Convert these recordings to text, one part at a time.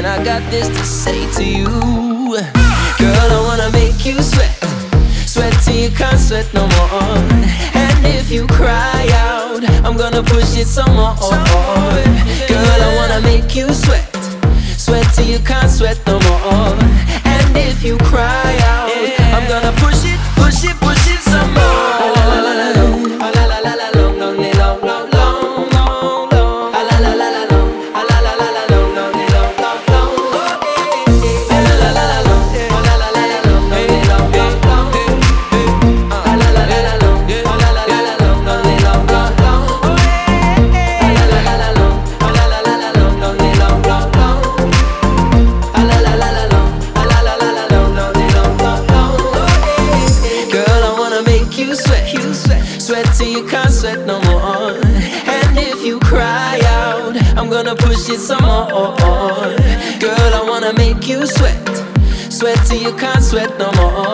and I got this to say to you. Girl, I wanna make you sweat, sweat till you can't sweat no more. And if you cry out, I'm gonna push it some more. Girl, I wanna make you sweat, sweat till you can't sweat no more. And if you cry out, I'm gonna push it, push it, push it. can't sweat no more.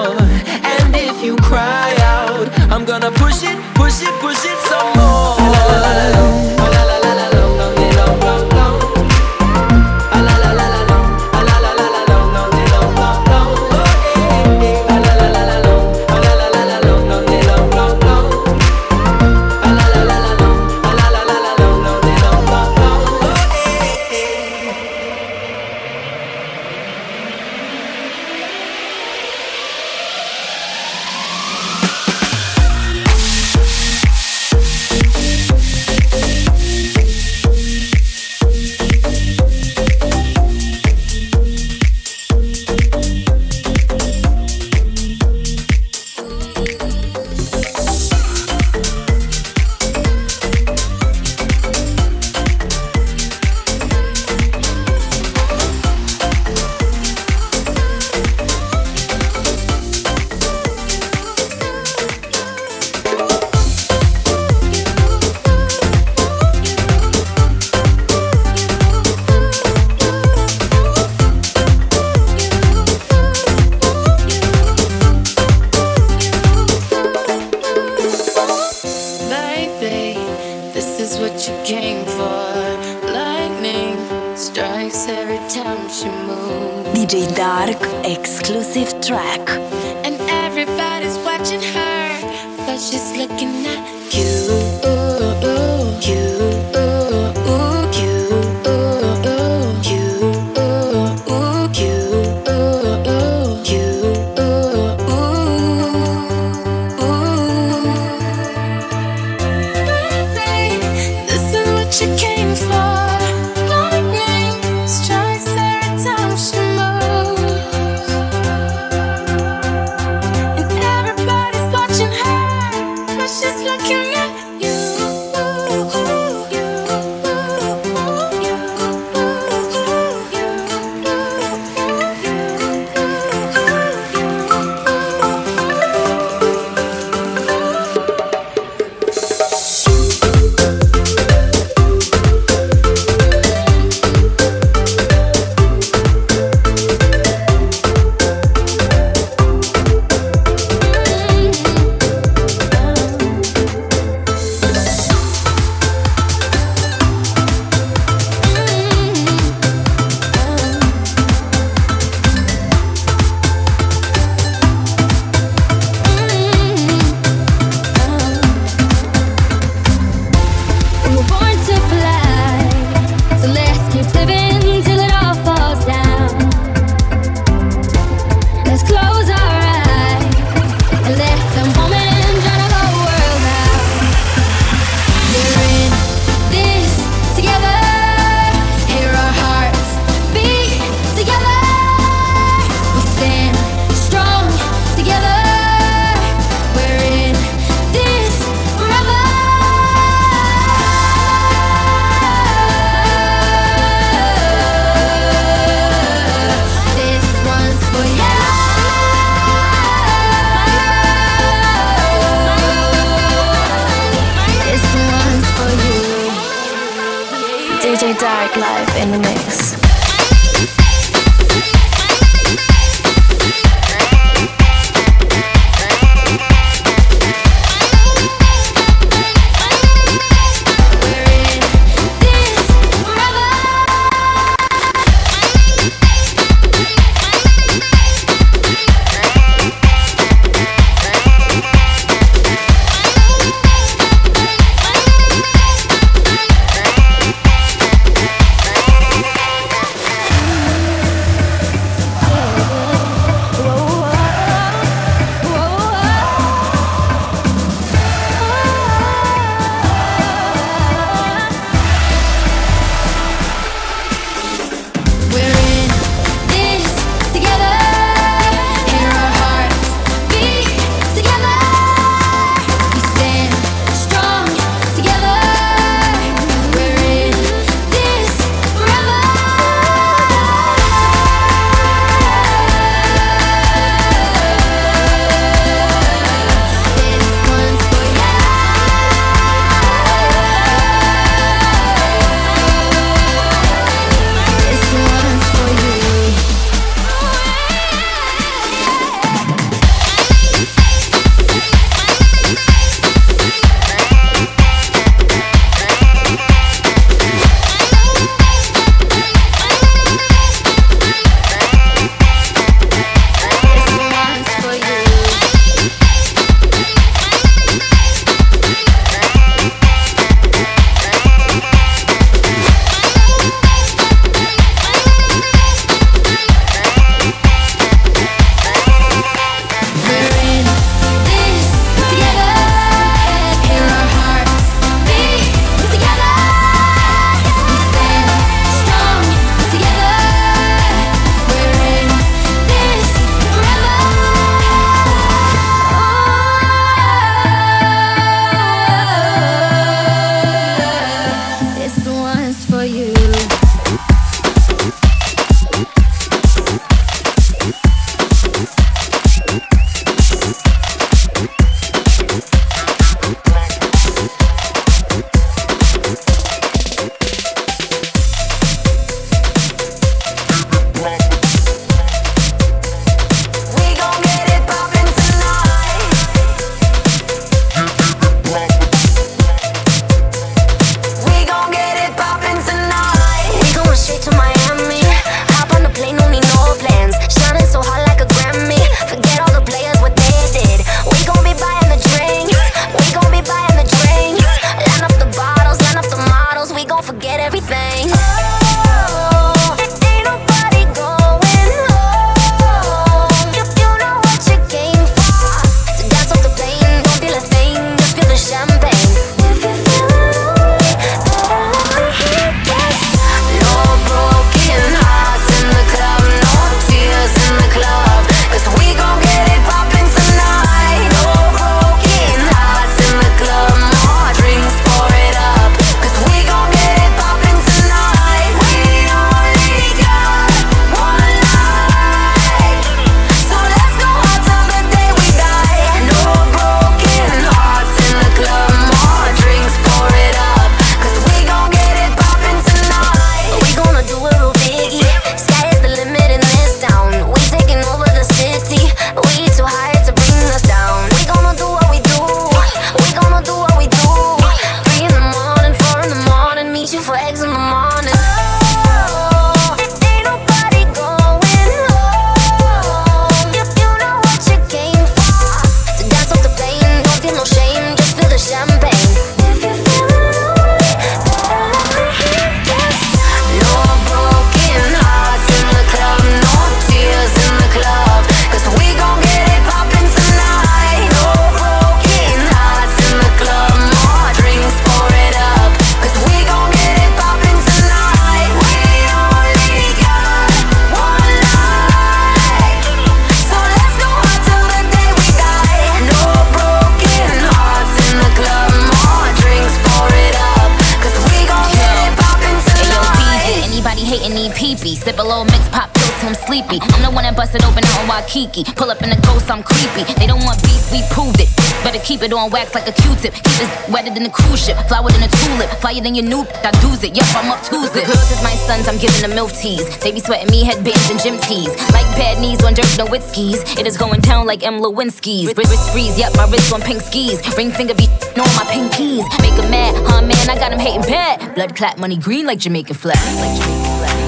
Sip a little mix, pop pills till I'm sleepy. I'm the one that busted open on Waikiki. Pull up in the ghost, I'm creepy. They don't want beef, we proved it. Better keep it on wax like a Q-tip. Keep it wetter than a cruise ship, flower than a tulip, flyer than your new. I do's it, yep, I'm up to it. Girls is my sons, I'm giving them milk teas. They be sweating me headbands and gym tees. Like bad knees on dirt, no whiskeys. It is going down like M. Lewinsky's. Wrist, wrist freeze, yep, my wrist on pink skis. Ring finger be on my pinkies. Make 'em mad, huh man, I got 'em hating bad. Blood clap, money green like Jamaican flat. Like Jamaican flag.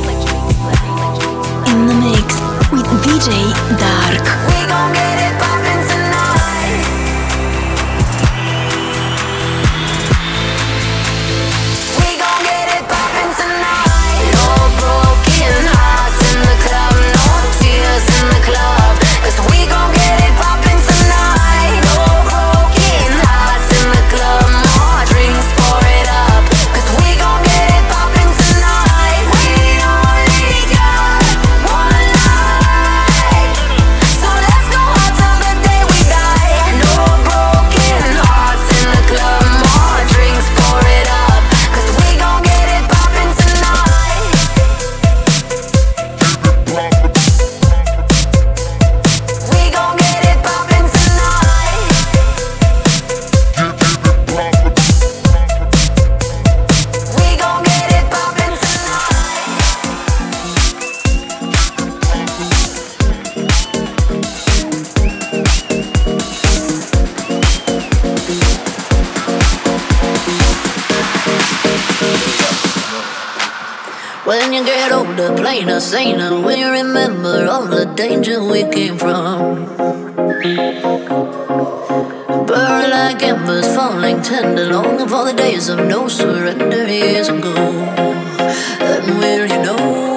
In the mix with DJ Dark. you get older, plainer, saner, will you remember all the danger we came from? Burn like embers, falling tender, longing for the days of no surrender years ago. And will you know?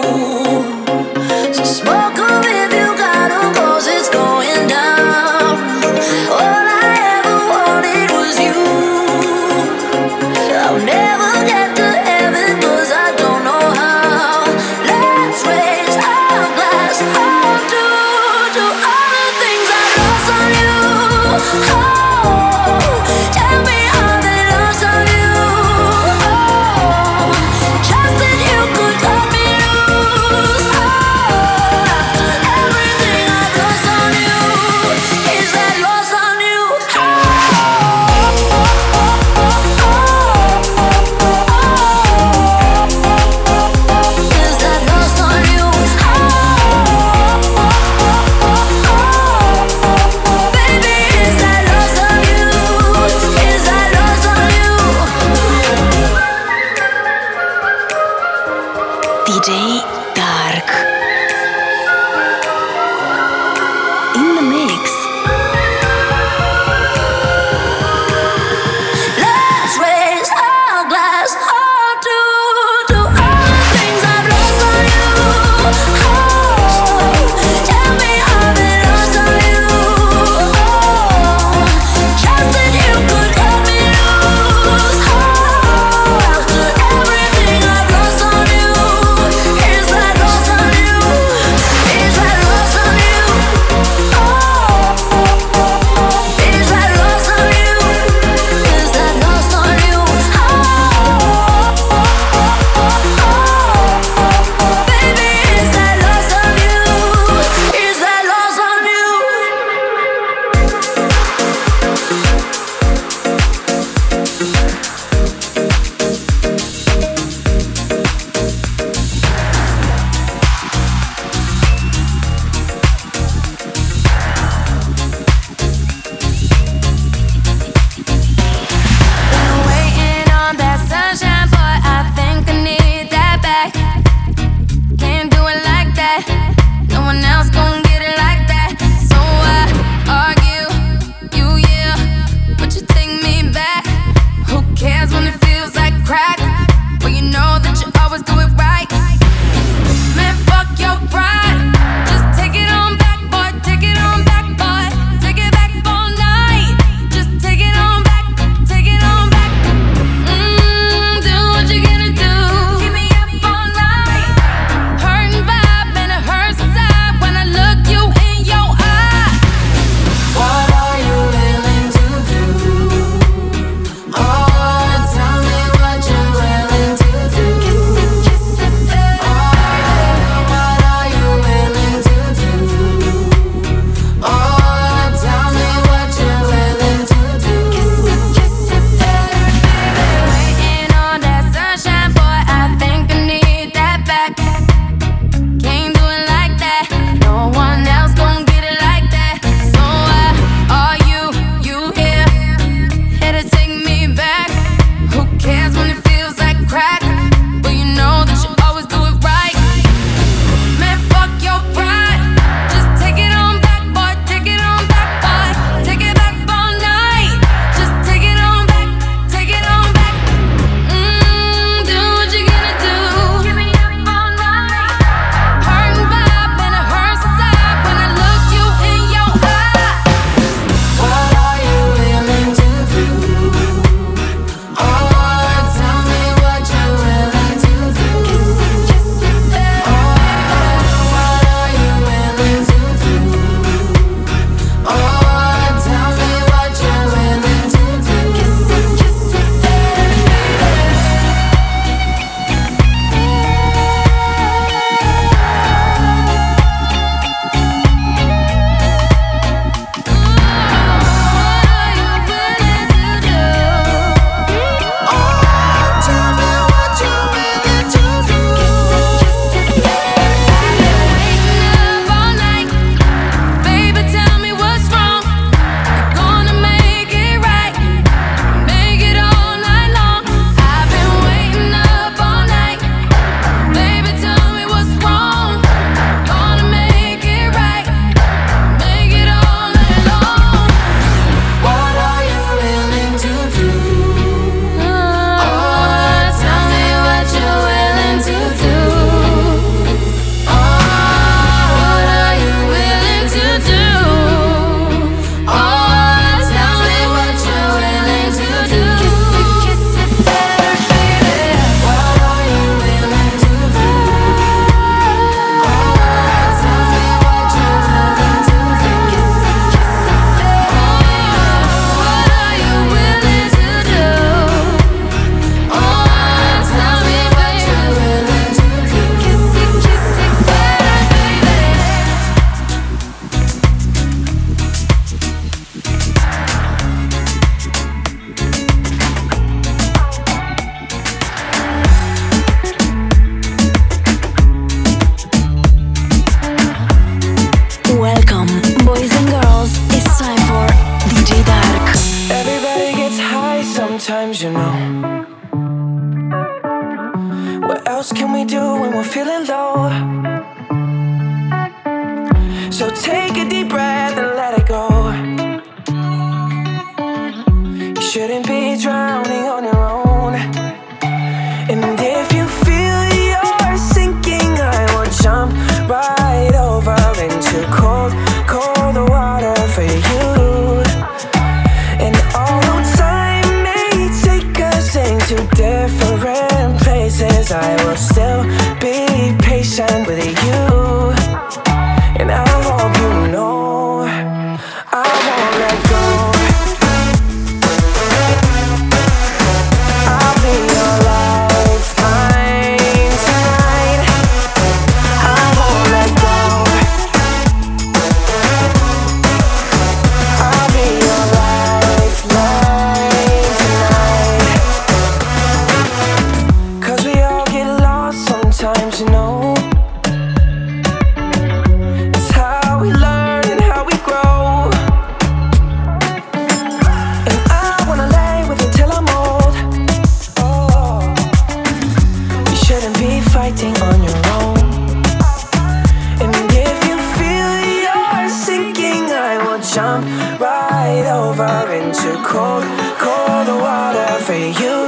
cold, cold water for you.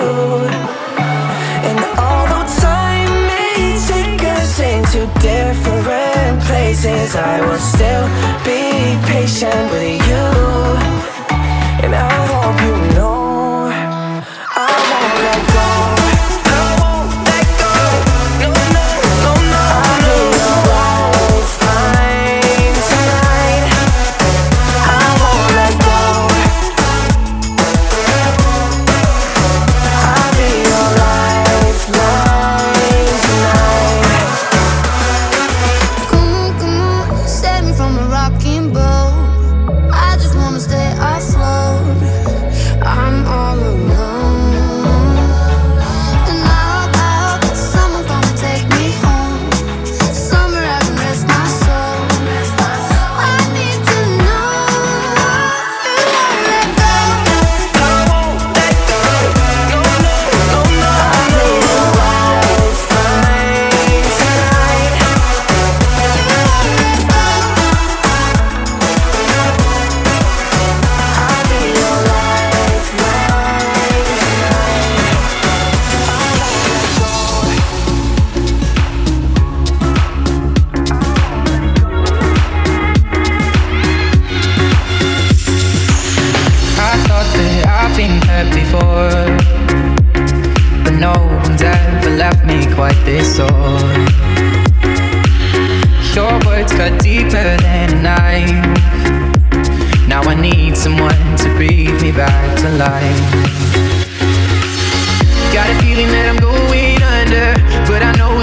And although time may take us into different places, I will still be patient with you. alive. Got a feeling that I'm going under, but I know.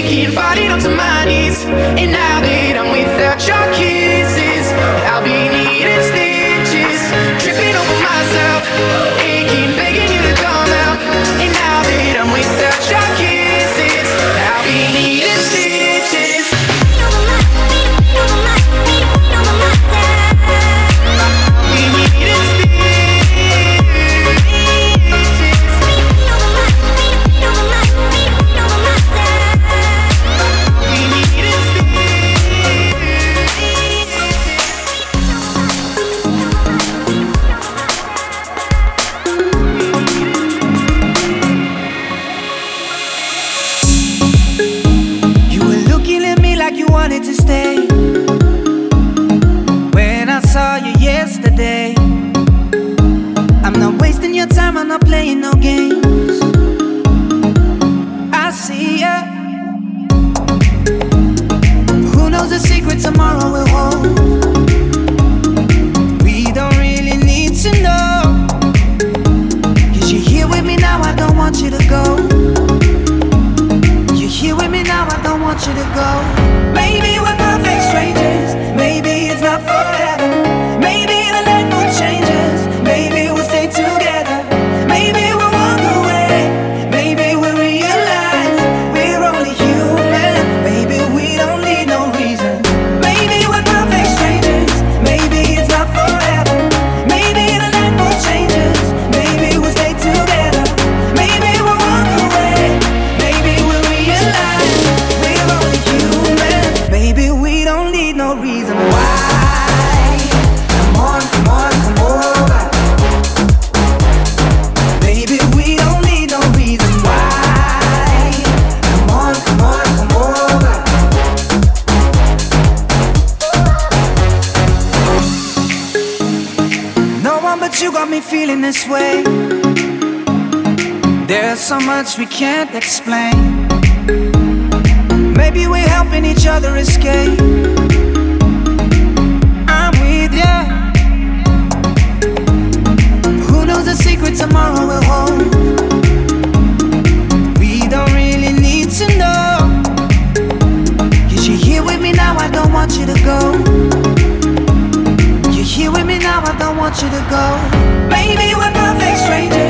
Shaking, falling onto my knees. And now that I'm without your kisses, I'll be needing stitches, tripping over myself. tomorrow we're. We don't really need to you're here with me now, I don't want you to go. You're here with me now, I don't want you to go. Maybe we're perfect strangers.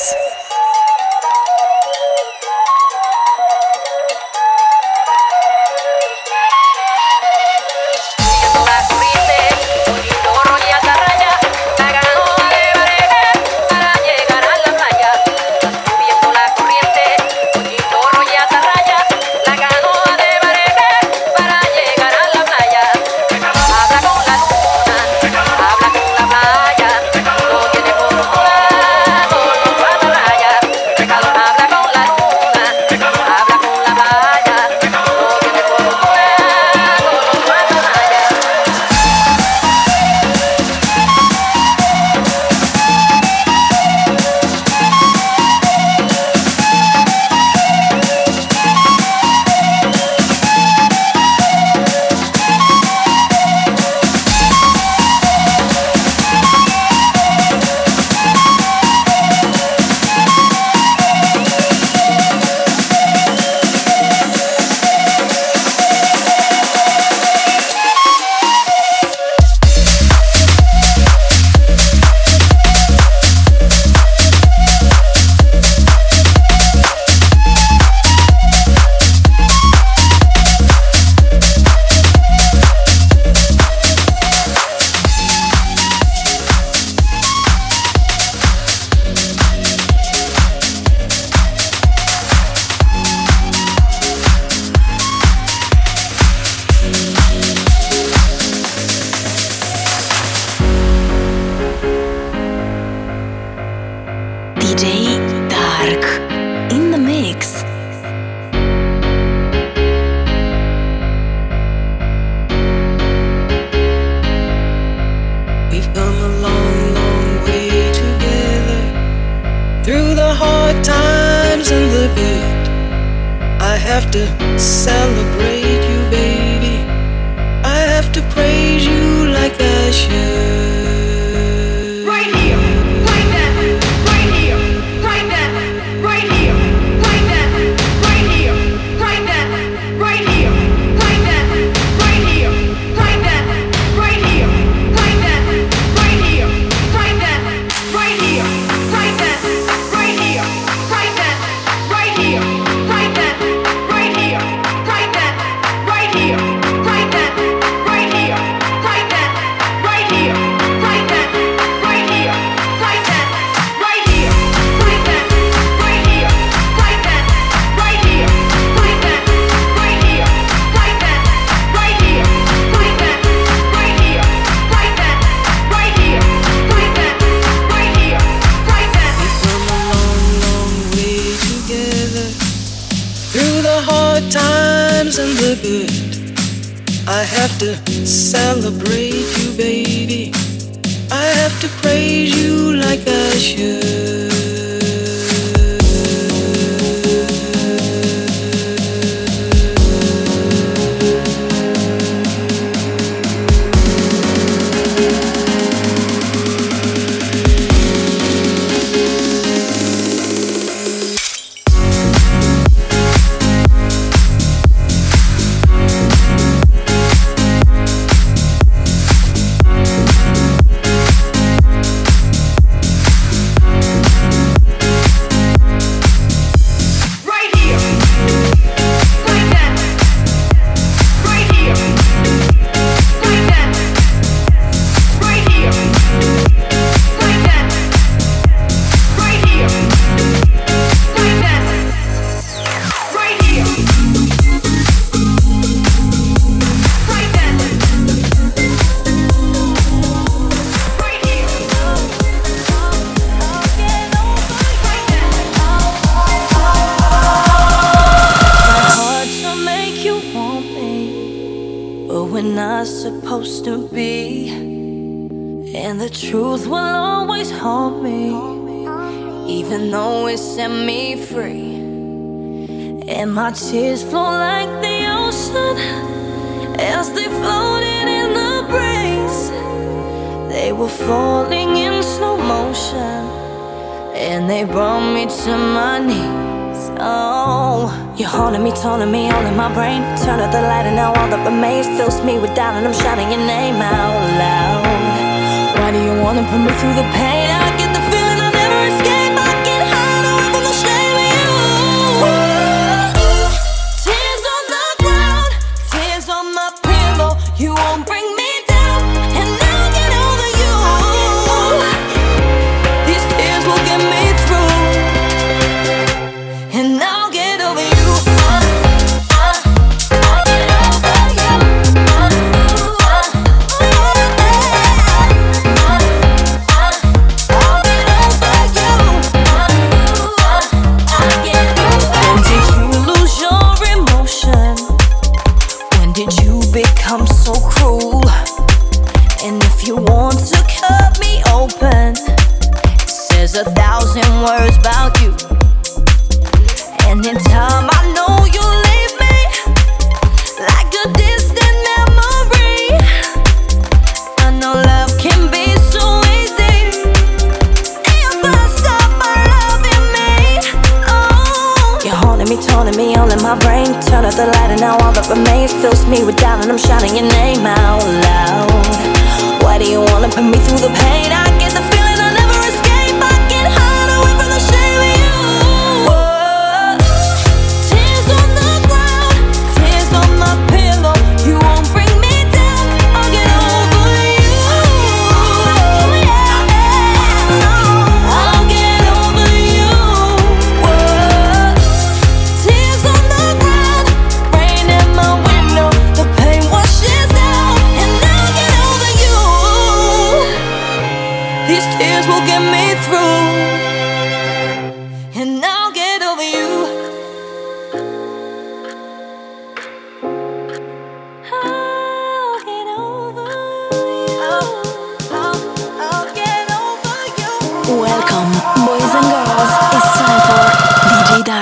To praise you like I should.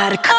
gotta come.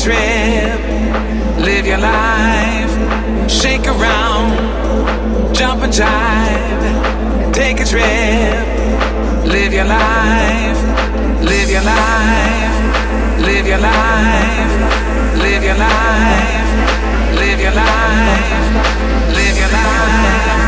trip, live your life, shake around, jump and jive. Take a trip, live your life, live your life, live your life, live your life, live your life, live your life.